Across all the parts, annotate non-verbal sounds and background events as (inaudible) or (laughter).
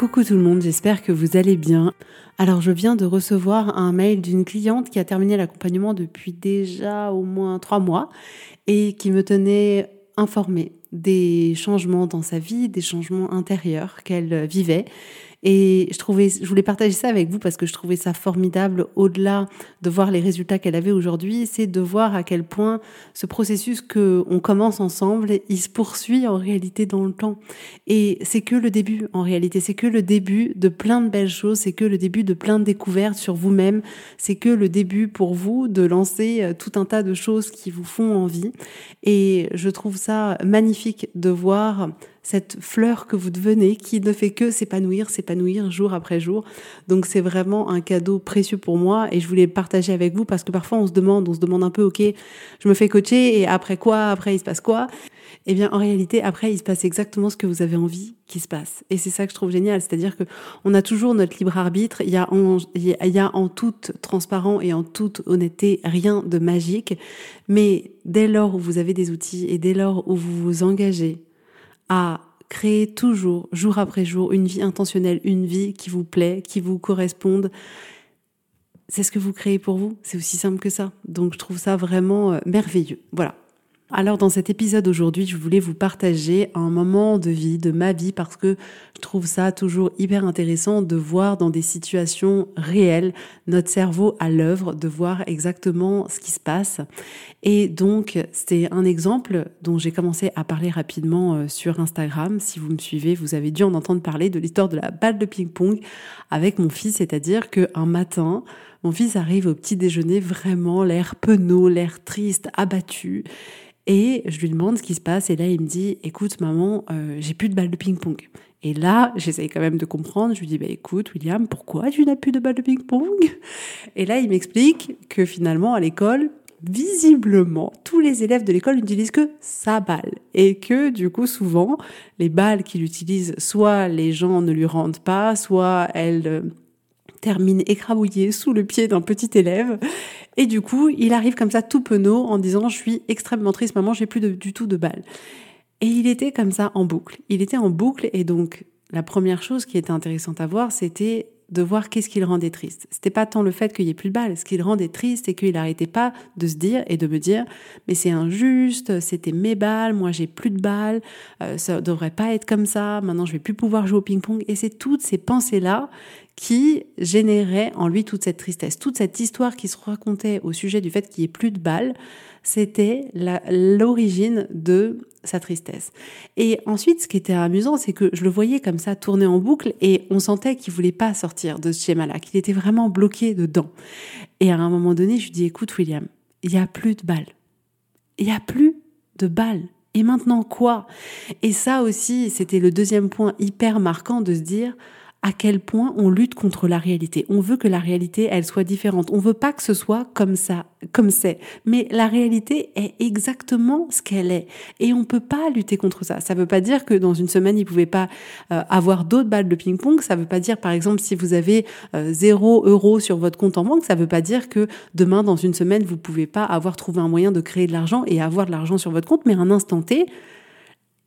Coucou tout le monde, j'espère que vous allez bien. Alors je viens de recevoir un mail d'une cliente qui a terminé l'accompagnement depuis déjà au moins trois mois et qui me tenait informée des changements dans sa vie, des changements intérieurs qu'elle vivait et je trouvais, je voulais partager ça avec vous parce que je trouvais ça formidable. Au-delà de voir les résultats qu'elle avait aujourd'hui, c'est de voir à quel point ce processus que on commence ensemble, il se poursuit en réalité dans le temps. Et c'est que le début en réalité. C'est que le début de plein de belles choses. C'est que le début de plein de découvertes sur vous-même. C'est que le début pour vous de lancer euh, tout un tas de choses qui vous font envie. Et je trouve ça magnifique de voir cette fleur que vous devenez qui ne fait que s'épanouir, s'épanouir jour après jour. Donc c'est vraiment un cadeau précieux pour moi et je voulais le partager avec vous parce que parfois on se demande, on se demande un peu, ok, je me fais coacher et après quoi, après il se passe quoi? Eh bien en réalité après il se passe exactement ce que vous avez envie qu'il se passe. Et c'est ça que je trouve génial, c'est-à-dire que on a toujours notre libre arbitre. Il y a en, il y a en toute transparence et en toute honnêteté rien de magique, mais dès lors où vous avez des outils et dès lors où vous vous engagez à créer toujours, jour après jour, une vie intentionnelle, une vie qui vous plaît, qui vous corresponde. C'est ce que vous créez pour vous. C'est aussi simple que ça. Donc je trouve ça vraiment euh, merveilleux. Voilà. Alors dans cet épisode aujourd'hui, je voulais vous partager un moment de vie, de ma vie, parce que je trouve ça toujours hyper intéressant de voir dans des situations réelles notre cerveau à l'œuvre, de voir exactement ce qui se passe. Et donc c'est un exemple dont j'ai commencé à parler rapidement euh, sur Instagram. Si vous me suivez, vous avez dû en entendre parler de l'histoire de la balle de ping-pong avec mon fils, c'est-à-dire qu'un matin, mon fils arrive au petit déjeuner vraiment l'air penaud, l'air triste, abattu. Et je lui demande ce qui se passe. Et là, il me dit, écoute, maman, euh, j'ai plus de balles de ping-pong. Et là, j'essaye quand même de comprendre. Je lui dis, bah, écoute, William, pourquoi tu n'as plus de balles de ping-pong? Et là, il m'explique que finalement, à l'école, visiblement, tous les élèves de l'école n'utilisent que sa balle. Et que, du coup, souvent, les balles qu'il utilise, soit les gens ne lui rendent pas, soit elles euh, termine écrabouillé sous le pied d'un petit élève. Et du coup, il arrive comme ça tout penaud en disant je suis extrêmement triste, maman, j'ai plus du tout de balles. Et il était comme ça en boucle. Il était en boucle et donc la première chose qui était intéressante à voir, c'était de voir qu'est-ce qui le rendait triste. C'était pas tant le fait qu'il y ait plus de balles. Ce qui le rendait triste, c'est qu'il n'arrêtait pas de se dire et de me dire, mais c'est injuste, c'était mes balles, moi j'ai plus de balles, euh, ça devrait pas être comme ça, maintenant je vais plus pouvoir jouer au ping-pong. Et c'est toutes ces pensées-là qui généraient en lui toute cette tristesse, toute cette histoire qui se racontait au sujet du fait qu'il n'y ait plus de balles c'était l'origine de sa tristesse. Et ensuite, ce qui était amusant, c'est que je le voyais comme ça tourner en boucle et on sentait qu'il voulait pas sortir de ce schéma-là, qu'il était vraiment bloqué dedans. Et à un moment donné, je lui dis, écoute, William, il y a plus de balles. Il y a plus de balles. Et maintenant quoi? Et ça aussi, c'était le deuxième point hyper marquant de se dire, à quel point on lutte contre la réalité. On veut que la réalité, elle soit différente. On veut pas que ce soit comme ça, comme c'est. Mais la réalité est exactement ce qu'elle est. Et on peut pas lutter contre ça. Ça veut pas dire que dans une semaine, il pouvait pas euh, avoir d'autres balles de ping-pong. Ça veut pas dire, par exemple, si vous avez euh, zéro euro sur votre compte en banque, ça veut pas dire que demain, dans une semaine, vous pouvez pas avoir trouvé un moyen de créer de l'argent et avoir de l'argent sur votre compte. Mais un instant T,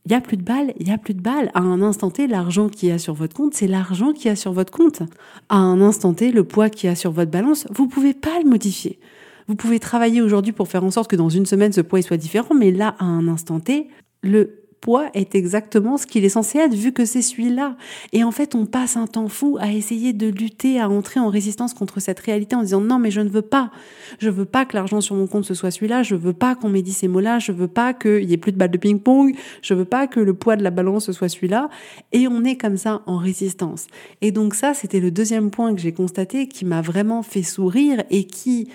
il y a plus de balles, il y a plus de balles. À un instant T, l'argent qui y a sur votre compte, c'est l'argent qui y a sur votre compte. À un instant T, le poids qui y a sur votre balance, vous pouvez pas le modifier. Vous pouvez travailler aujourd'hui pour faire en sorte que dans une semaine, ce poids soit différent, mais là, à un instant T, le poids est exactement ce qu'il est censé être vu que c'est celui-là. Et en fait, on passe un temps fou à essayer de lutter, à entrer en résistance contre cette réalité en disant non, mais je ne veux pas. Je veux pas que l'argent sur mon compte ce soit celui-là. Je veux pas qu'on m'ait dit ces mots-là. Je veux pas qu'il y ait plus de balles de ping-pong. Je veux pas que le poids de la balance soit celui-là. Et on est comme ça en résistance. Et donc ça, c'était le deuxième point que j'ai constaté qui m'a vraiment fait sourire et qui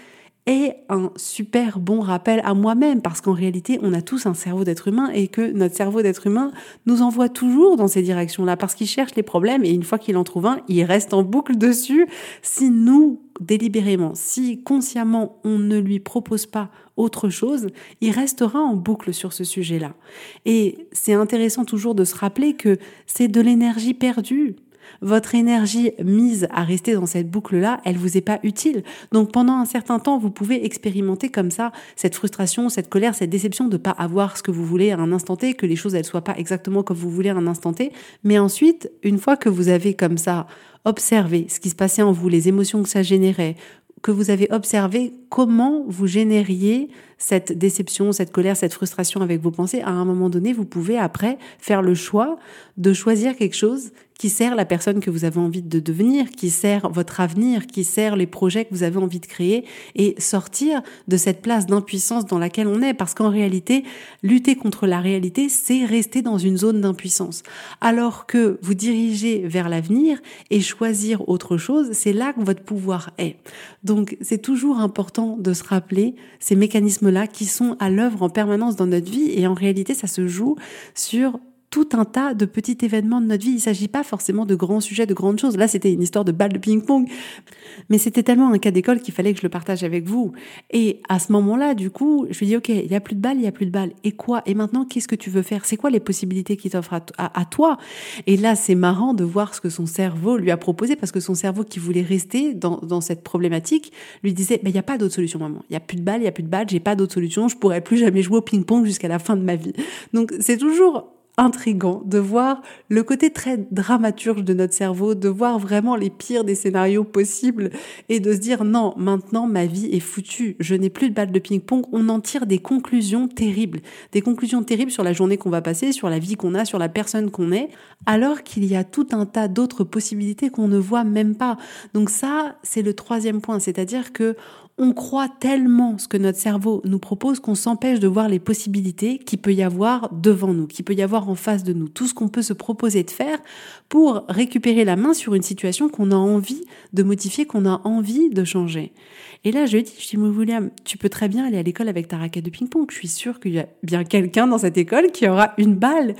est un super bon rappel à moi-même parce qu'en réalité, on a tous un cerveau d'être humain et que notre cerveau d'être humain nous envoie toujours dans ces directions-là parce qu'il cherche les problèmes et une fois qu'il en trouve un, il reste en boucle (laughs) dessus. Si nous, délibérément, si consciemment, on ne lui propose pas autre chose, il restera en boucle sur ce sujet-là. Et c'est intéressant toujours de se rappeler que c'est de l'énergie perdue votre énergie mise à rester dans cette boucle-là, elle vous est pas utile. Donc pendant un certain temps, vous pouvez expérimenter comme ça cette frustration, cette colère, cette déception de pas avoir ce que vous voulez à un instant T, que les choses elles soient pas exactement comme vous voulez à un instant T. Mais ensuite, une fois que vous avez comme ça observé ce qui se passait en vous, les émotions que ça générait, que vous avez observé comment vous génériez cette déception, cette colère, cette frustration avec vos pensées, à un moment donné, vous pouvez après faire le choix de choisir quelque chose qui sert la personne que vous avez envie de devenir, qui sert votre avenir, qui sert les projets que vous avez envie de créer et sortir de cette place d'impuissance dans laquelle on est. Parce qu'en réalité, lutter contre la réalité, c'est rester dans une zone d'impuissance. Alors que vous dirigez vers l'avenir et choisir autre chose, c'est là que votre pouvoir est. Donc c'est toujours important de se rappeler ces mécanismes-là qui sont à l'œuvre en permanence dans notre vie et en réalité ça se joue sur tout un tas de petits événements de notre vie. Il ne s'agit pas forcément de grands sujets, de grandes choses. Là, c'était une histoire de balle de ping-pong. Mais c'était tellement un cas d'école qu'il fallait que je le partage avec vous. Et à ce moment-là, du coup, je lui dis, OK, il y a plus de balles, il y a plus de balles. Et quoi? Et maintenant, qu'est-ce que tu veux faire? C'est quoi les possibilités qui t'offrent à, toi? Et là, c'est marrant de voir ce que son cerveau lui a proposé parce que son cerveau qui voulait rester dans, dans cette problématique lui disait, mais il n'y a pas d'autre solution, maman. Il n'y a plus de balles, il n'y a plus de balles, j'ai pas d'autre solution, je pourrais plus jamais jouer au ping-pong jusqu'à la fin de ma vie. Donc, c'est toujours intrigant de voir le côté très dramaturge de notre cerveau, de voir vraiment les pires des scénarios possibles et de se dire non, maintenant ma vie est foutue, je n'ai plus de balle de ping-pong. On en tire des conclusions terribles, des conclusions terribles sur la journée qu'on va passer, sur la vie qu'on a, sur la personne qu'on est, alors qu'il y a tout un tas d'autres possibilités qu'on ne voit même pas. Donc ça, c'est le troisième point, c'est-à-dire que on croit tellement ce que notre cerveau nous propose qu'on s'empêche de voir les possibilités qu'il peut y avoir devant nous, qu'il peut y avoir en face de nous, tout ce qu'on peut se proposer de faire pour récupérer la main sur une situation qu'on a envie de modifier, qu'on a envie de changer. Et là, je dis, je dis, William, tu peux très bien aller à l'école avec ta raquette de ping-pong. Je suis sûre qu'il y a bien quelqu'un dans cette école qui aura une balle.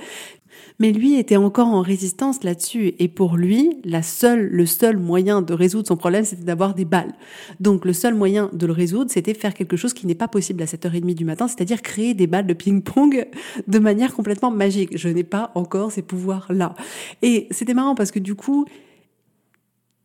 Mais lui était encore en résistance là-dessus. Et pour lui, la seule, le seul moyen de résoudre son problème, c'était d'avoir des balles. Donc, le seul moyen de le résoudre, c'était faire quelque chose qui n'est pas possible à 7h30 du matin, c'est-à-dire créer des balles de ping-pong de manière complètement magique. Je n'ai pas encore ces pouvoirs-là. Et c'était marrant parce que du coup,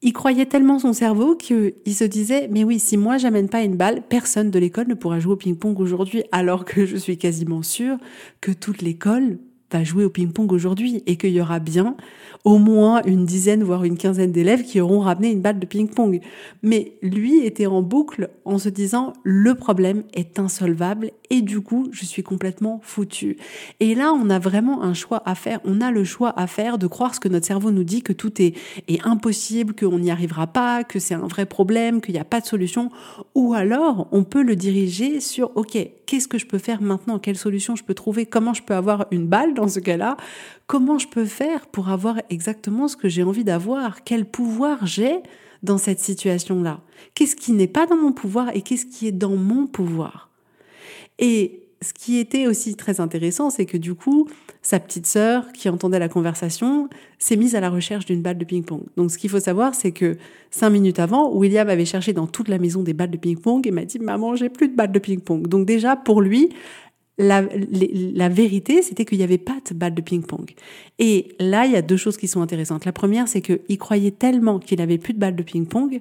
il croyait tellement son cerveau qu'il se disait mais oui si moi j'amène pas une balle personne de l'école ne pourra jouer au ping-pong aujourd'hui alors que je suis quasiment sûre que toute l'école jouer au ping-pong aujourd'hui et qu'il y aura bien au moins une dizaine, voire une quinzaine d'élèves qui auront ramené une balle de ping-pong. Mais lui était en boucle en se disant le problème est insolvable et du coup je suis complètement foutu. Et là on a vraiment un choix à faire. On a le choix à faire de croire ce que notre cerveau nous dit que tout est, est impossible, qu'on n'y arrivera pas, que c'est un vrai problème, qu'il n'y a pas de solution. Ou alors on peut le diriger sur ok qu'est-ce que je peux faire maintenant, quelle solution je peux trouver, comment je peux avoir une balle dans ce cas-là, comment je peux faire pour avoir exactement ce que j'ai envie d'avoir, quel pouvoir j'ai dans cette situation-là, qu'est-ce qui n'est pas dans mon pouvoir et qu'est-ce qui est dans mon pouvoir? Et ce qui était aussi très intéressant, c'est que du coup, sa petite sœur, qui entendait la conversation, s'est mise à la recherche d'une balle de ping-pong. Donc, ce qu'il faut savoir, c'est que cinq minutes avant, William avait cherché dans toute la maison des balles de ping-pong et m'a dit, maman, j'ai plus de balles de ping-pong. Donc, déjà, pour lui, la, la vérité, c'était qu'il n'y avait pas de balle de ping-pong. Et là, il y a deux choses qui sont intéressantes. La première, c'est qu'il croyait tellement qu'il avait plus de balles de ping-pong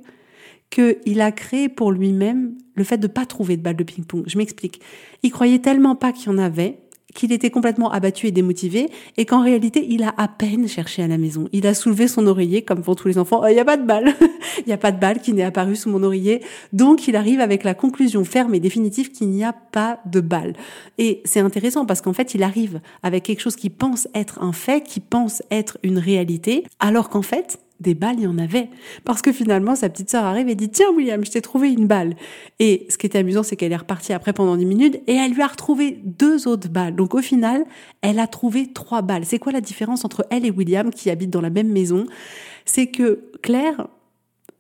qu'il a créé pour lui-même le fait de pas trouver de balle de ping-pong. Je m'explique. Il croyait tellement pas qu'il y en avait qu'il était complètement abattu et démotivé et qu'en réalité, il a à peine cherché à la maison. Il a soulevé son oreiller comme pour tous les enfants. Il n'y a pas de balle. (laughs) Il n'y a pas de balle qui n'est apparue sous mon oreiller. Donc, il arrive avec la conclusion ferme et définitive qu'il n'y a pas de balle. Et c'est intéressant parce qu'en fait, il arrive avec quelque chose qui pense être un fait, qui pense être une réalité, alors qu'en fait, des balles, il y en avait. Parce que finalement, sa petite sœur arrive et dit Tiens, William, je t'ai trouvé une balle. Et ce qui était amusant, c'est qu'elle est repartie après pendant 10 minutes et elle lui a retrouvé deux autres balles. Donc au final, elle a trouvé trois balles. C'est quoi la différence entre elle et William qui habitent dans la même maison? C'est que Claire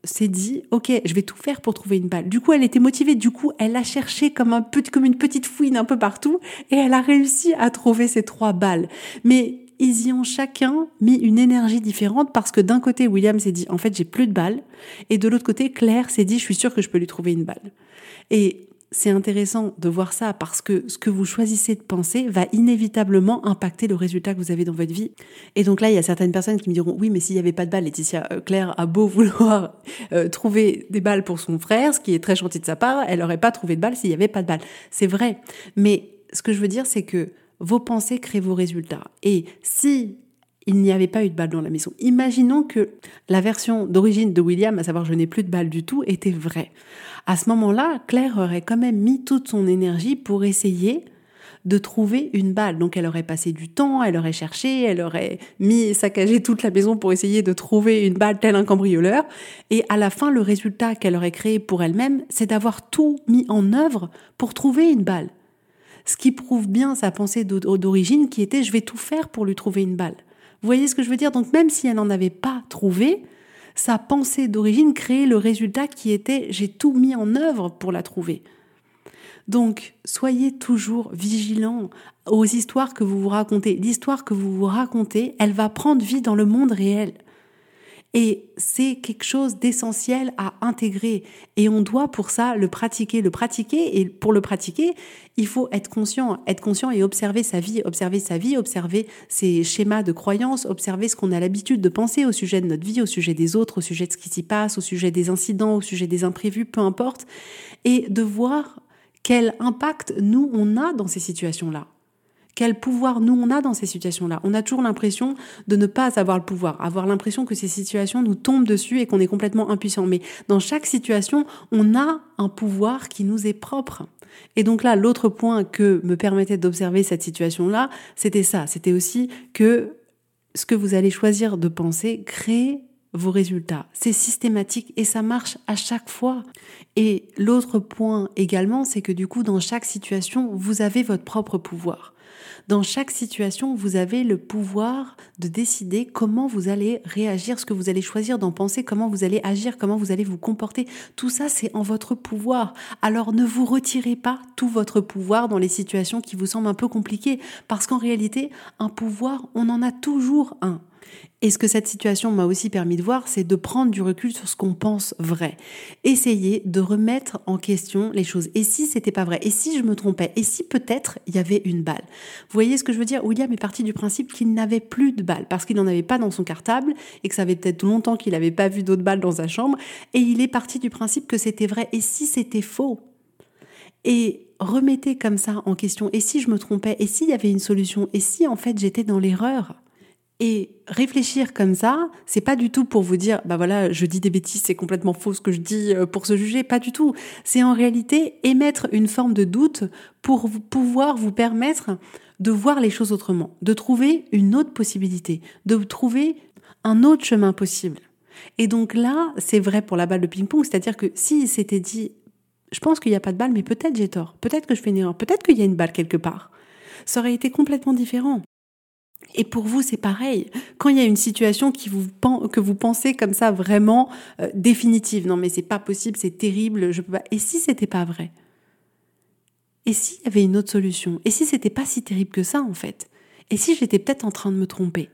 s'est dit ok je vais tout faire pour trouver une balle du coup elle était motivée du coup elle a cherché comme un comme une petite fouine un peu partout et elle a réussi à trouver ces trois balles mais ils y ont chacun mis une énergie différente parce que d'un côté, William s'est dit, en fait, j'ai plus de balles. Et de l'autre côté, Claire s'est dit, je suis sûre que je peux lui trouver une balle. Et c'est intéressant de voir ça parce que ce que vous choisissez de penser va inévitablement impacter le résultat que vous avez dans votre vie. Et donc là, il y a certaines personnes qui me diront oui, mais s'il n'y avait pas de balles, Laetitia, euh, Claire a beau vouloir euh, trouver des balles pour son frère, ce qui est très gentil de sa part, elle n'aurait pas trouvé de balles s'il n'y avait pas de balles. C'est vrai. Mais ce que je veux dire, c'est que vos pensées créent vos résultats. Et si il n'y avait pas eu de balle dans la maison, imaginons que la version d'origine de William, à savoir je n'ai plus de balle du tout, était vraie. À ce moment-là, Claire aurait quand même mis toute son énergie pour essayer de trouver une balle. Donc elle aurait passé du temps, elle aurait cherché, elle aurait mis saccagé toute la maison pour essayer de trouver une balle tel un cambrioleur. Et à la fin, le résultat qu'elle aurait créé pour elle-même, c'est d'avoir tout mis en œuvre pour trouver une balle ce qui prouve bien sa pensée d'origine qui était je vais tout faire pour lui trouver une balle. Vous voyez ce que je veux dire? Donc même si elle n'en avait pas trouvé, sa pensée d'origine créait le résultat qui était j'ai tout mis en œuvre pour la trouver. Donc, soyez toujours vigilants aux histoires que vous vous racontez. L'histoire que vous vous racontez, elle va prendre vie dans le monde réel. Et c'est quelque chose d'essentiel à intégrer. Et on doit pour ça le pratiquer, le pratiquer. Et pour le pratiquer, il faut être conscient, être conscient et observer sa vie, observer sa vie, observer ses schémas de croyances, observer ce qu'on a l'habitude de penser au sujet de notre vie, au sujet des autres, au sujet de ce qui s'y passe, au sujet des incidents, au sujet des imprévus, peu importe. Et de voir quel impact nous on a dans ces situations-là. Quel pouvoir nous on a dans ces situations-là On a toujours l'impression de ne pas avoir le pouvoir, avoir l'impression que ces situations nous tombent dessus et qu'on est complètement impuissant. Mais dans chaque situation, on a un pouvoir qui nous est propre. Et donc là, l'autre point que me permettait d'observer cette situation-là, c'était ça. C'était aussi que ce que vous allez choisir de penser crée vos résultats. C'est systématique et ça marche à chaque fois. Et l'autre point également, c'est que du coup, dans chaque situation, vous avez votre propre pouvoir. Dans chaque situation, vous avez le pouvoir de décider comment vous allez réagir, ce que vous allez choisir d'en penser, comment vous allez agir, comment vous allez vous comporter. Tout ça, c'est en votre pouvoir. Alors ne vous retirez pas tout votre pouvoir dans les situations qui vous semblent un peu compliquées, parce qu'en réalité, un pouvoir, on en a toujours un. Et ce que cette situation m'a aussi permis de voir, c'est de prendre du recul sur ce qu'on pense vrai. Essayer de remettre en question les choses. Et si c'était pas vrai? Et si je me trompais? Et si peut-être il y avait une balle? Vous voyez ce que je veux dire? William est parti du principe qu'il n'avait plus de balles parce qu'il n'en avait pas dans son cartable et que ça avait peut-être longtemps qu'il n'avait pas vu d'autres balles dans sa chambre. Et il est parti du principe que c'était vrai. Et si c'était faux? Et remettez comme ça en question. Et si je me trompais? Et s'il y avait une solution? Et si en fait j'étais dans l'erreur? Et réfléchir comme ça, c'est pas du tout pour vous dire, bah voilà, je dis des bêtises, c'est complètement faux ce que je dis euh, pour se juger, pas du tout. C'est en réalité émettre une forme de doute pour pouvoir vous permettre de voir les choses autrement, de trouver une autre possibilité, de trouver un autre chemin possible. Et donc là, c'est vrai pour la balle de ping-pong, c'est-à-dire que si s'était dit, je pense qu'il n'y a pas de balle, mais peut-être j'ai tort, peut-être que je fais une erreur, peut-être qu'il y a une balle quelque part, ça aurait été complètement différent. Et pour vous, c'est pareil. Quand il y a une situation que vous pensez comme ça vraiment euh, définitive, non mais c'est pas possible, c'est terrible, je peux pas. Et si c'était pas vrai? Et s'il y avait une autre solution? Et si c'était pas si terrible que ça en fait? Et si j'étais peut-être en train de me tromper?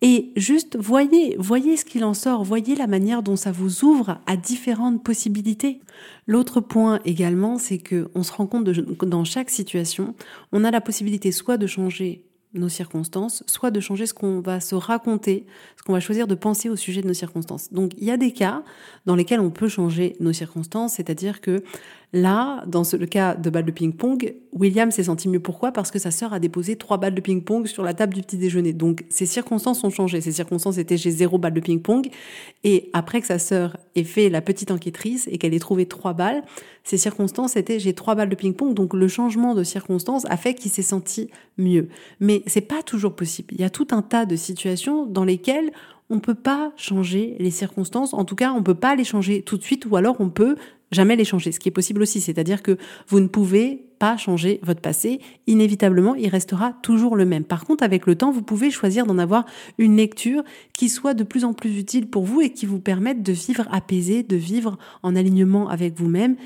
Et juste voyez, voyez ce qu'il en sort, voyez la manière dont ça vous ouvre à différentes possibilités. L'autre point également, c'est que on se rend compte que dans chaque situation, on a la possibilité soit de changer nos circonstances, soit de changer ce qu'on va se raconter, ce qu'on va choisir de penser au sujet de nos circonstances. Donc il y a des cas dans lesquels on peut changer nos circonstances, c'est-à-dire que Là, dans le cas de balles de ping-pong, William s'est senti mieux. Pourquoi? Parce que sa sœur a déposé trois balles de ping-pong sur la table du petit déjeuner. Donc, ses circonstances ont changé. Ses circonstances étaient j'ai zéro balle de ping-pong. Et après que sa sœur ait fait la petite enquêtrice et qu'elle ait trouvé trois balles, ses circonstances étaient j'ai trois balles de ping-pong. Donc, le changement de circonstances a fait qu'il s'est senti mieux. Mais c'est pas toujours possible. Il y a tout un tas de situations dans lesquelles on peut pas changer les circonstances. En tout cas, on peut pas les changer tout de suite ou alors on peut jamais les changer, ce qui est possible aussi. C'est-à-dire que vous ne pouvez pas changer votre passé. Inévitablement, il restera toujours le même. Par contre, avec le temps, vous pouvez choisir d'en avoir une lecture qui soit de plus en plus utile pour vous et qui vous permette de vivre apaisé, de vivre en alignement avec vous-même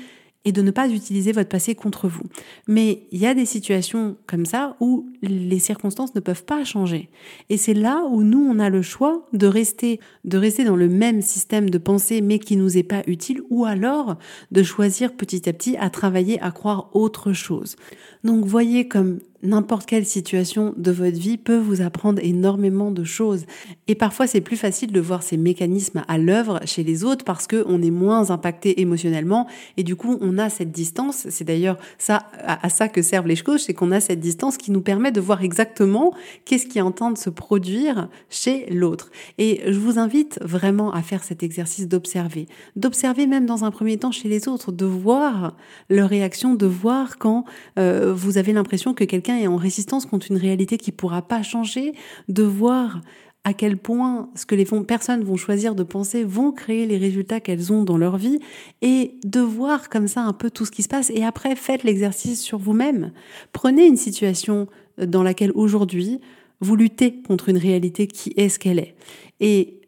et de ne pas utiliser votre passé contre vous. Mais il y a des situations comme ça où les circonstances ne peuvent pas changer. Et c'est là où nous, on a le choix de rester, de rester dans le même système de pensée, mais qui nous est pas utile, ou alors de choisir petit à petit à travailler à croire autre chose. Donc voyez comme n'importe quelle situation de votre vie peut vous apprendre énormément de choses. Et parfois, c'est plus facile de voir ces mécanismes à l'œuvre chez les autres parce qu'on est moins impacté émotionnellement et du coup, on a cette distance. C'est d'ailleurs ça, à ça que servent les coachs, c'est qu'on a cette distance qui nous permet de voir exactement qu'est-ce qui est en train de se produire chez l'autre. Et je vous invite vraiment à faire cet exercice d'observer. D'observer même dans un premier temps chez les autres, de voir leur réaction, de voir quand euh, vous avez l'impression que quelqu'un est en résistance contre une réalité qui pourra pas changer, de voir à quel point ce que les personnes vont choisir de penser vont créer les résultats qu'elles ont dans leur vie et de voir comme ça un peu tout ce qui se passe et après faites l'exercice sur vous-même. Prenez une situation dans laquelle aujourd'hui vous luttez contre une réalité qui est ce qu'elle est et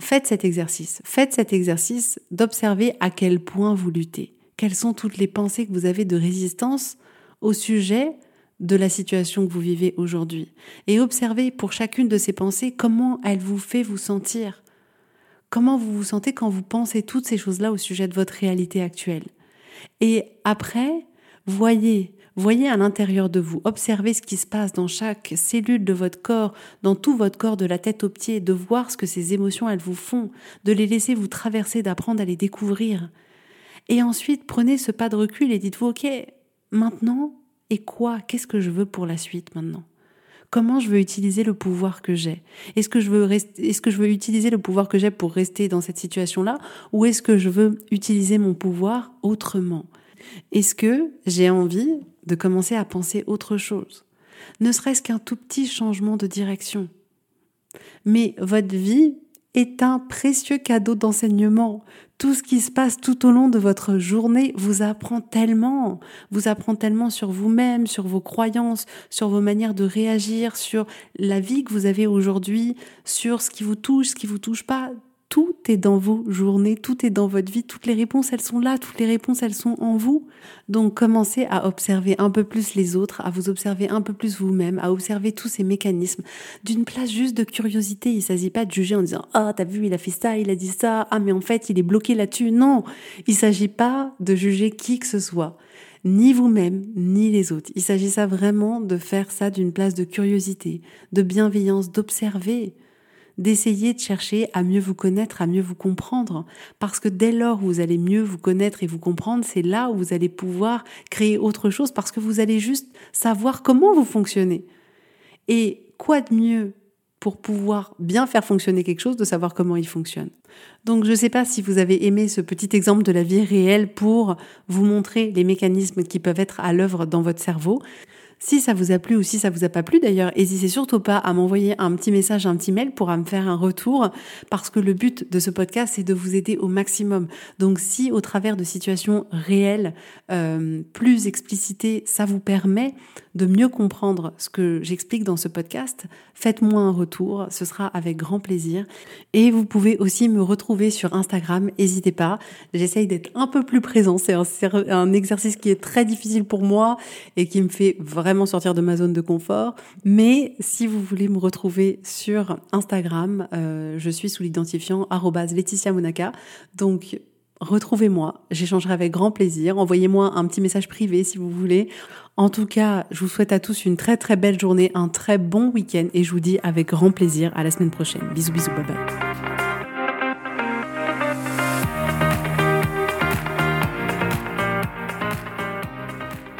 faites cet exercice. Faites cet exercice d'observer à quel point vous luttez. Quelles sont toutes les pensées que vous avez de résistance au sujet de la situation que vous vivez aujourd'hui et observez pour chacune de ces pensées comment elle vous fait vous sentir. Comment vous vous sentez quand vous pensez toutes ces choses-là au sujet de votre réalité actuelle. Et après, voyez, voyez à l'intérieur de vous, observez ce qui se passe dans chaque cellule de votre corps, dans tout votre corps, de la tête aux pieds, de voir ce que ces émotions elles vous font, de les laisser vous traverser, d'apprendre à les découvrir. Et ensuite, prenez ce pas de recul et dites-vous, OK, maintenant, et quoi? Qu'est-ce que je veux pour la suite maintenant? Comment je veux utiliser le pouvoir que j'ai? Est-ce que je veux est-ce que je veux utiliser le pouvoir que j'ai pour rester dans cette situation-là? Ou est-ce que je veux utiliser mon pouvoir autrement? Est-ce que j'ai envie de commencer à penser autre chose? Ne serait-ce qu'un tout petit changement de direction. Mais votre vie est un précieux cadeau d'enseignement. Tout ce qui se passe tout au long de votre journée vous apprend tellement, vous apprend tellement sur vous-même, sur vos croyances, sur vos manières de réagir, sur la vie que vous avez aujourd'hui, sur ce qui vous touche, ce qui vous touche pas. Tout est dans vos journées, tout est dans votre vie, toutes les réponses, elles sont là, toutes les réponses, elles sont en vous. Donc commencez à observer un peu plus les autres, à vous observer un peu plus vous-même, à observer tous ces mécanismes d'une place juste de curiosité. Il ne s'agit pas de juger en disant "Ah, t'as vu, il a fait ça, il a dit ça, ah mais en fait, il est bloqué là-dessus." Non, il ne s'agit pas de juger qui que ce soit ni vous-même, ni les autres. Il s'agit ça vraiment de faire ça d'une place de curiosité, de bienveillance, d'observer, d'essayer de chercher à mieux vous connaître, à mieux vous comprendre. Parce que dès lors où vous allez mieux vous connaître et vous comprendre, c'est là où vous allez pouvoir créer autre chose parce que vous allez juste savoir comment vous fonctionnez. Et quoi de mieux pour pouvoir bien faire fonctionner quelque chose, de savoir comment il fonctionne? Donc je ne sais pas si vous avez aimé ce petit exemple de la vie réelle pour vous montrer les mécanismes qui peuvent être à l'œuvre dans votre cerveau. Si ça vous a plu ou si ça vous a pas plu d'ailleurs, n'hésitez surtout pas à m'envoyer un petit message, un petit mail pour me faire un retour parce que le but de ce podcast c'est de vous aider au maximum. Donc si au travers de situations réelles, euh, plus explicitées, ça vous permet de mieux comprendre ce que j'explique dans ce podcast, faites-moi un retour, ce sera avec grand plaisir. Et vous pouvez aussi me retrouver sur Instagram, n'hésitez pas. J'essaye d'être un peu plus présent, c'est un, un exercice qui est très difficile pour moi et qui me fait vraiment vraiment sortir de ma zone de confort. Mais si vous voulez me retrouver sur Instagram, euh, je suis sous l'identifiant Laetitia Monaca. Donc retrouvez-moi, j'échangerai avec grand plaisir. Envoyez-moi un petit message privé si vous voulez. En tout cas, je vous souhaite à tous une très très belle journée, un très bon week-end et je vous dis avec grand plaisir à la semaine prochaine. Bisous bisous, bye bye.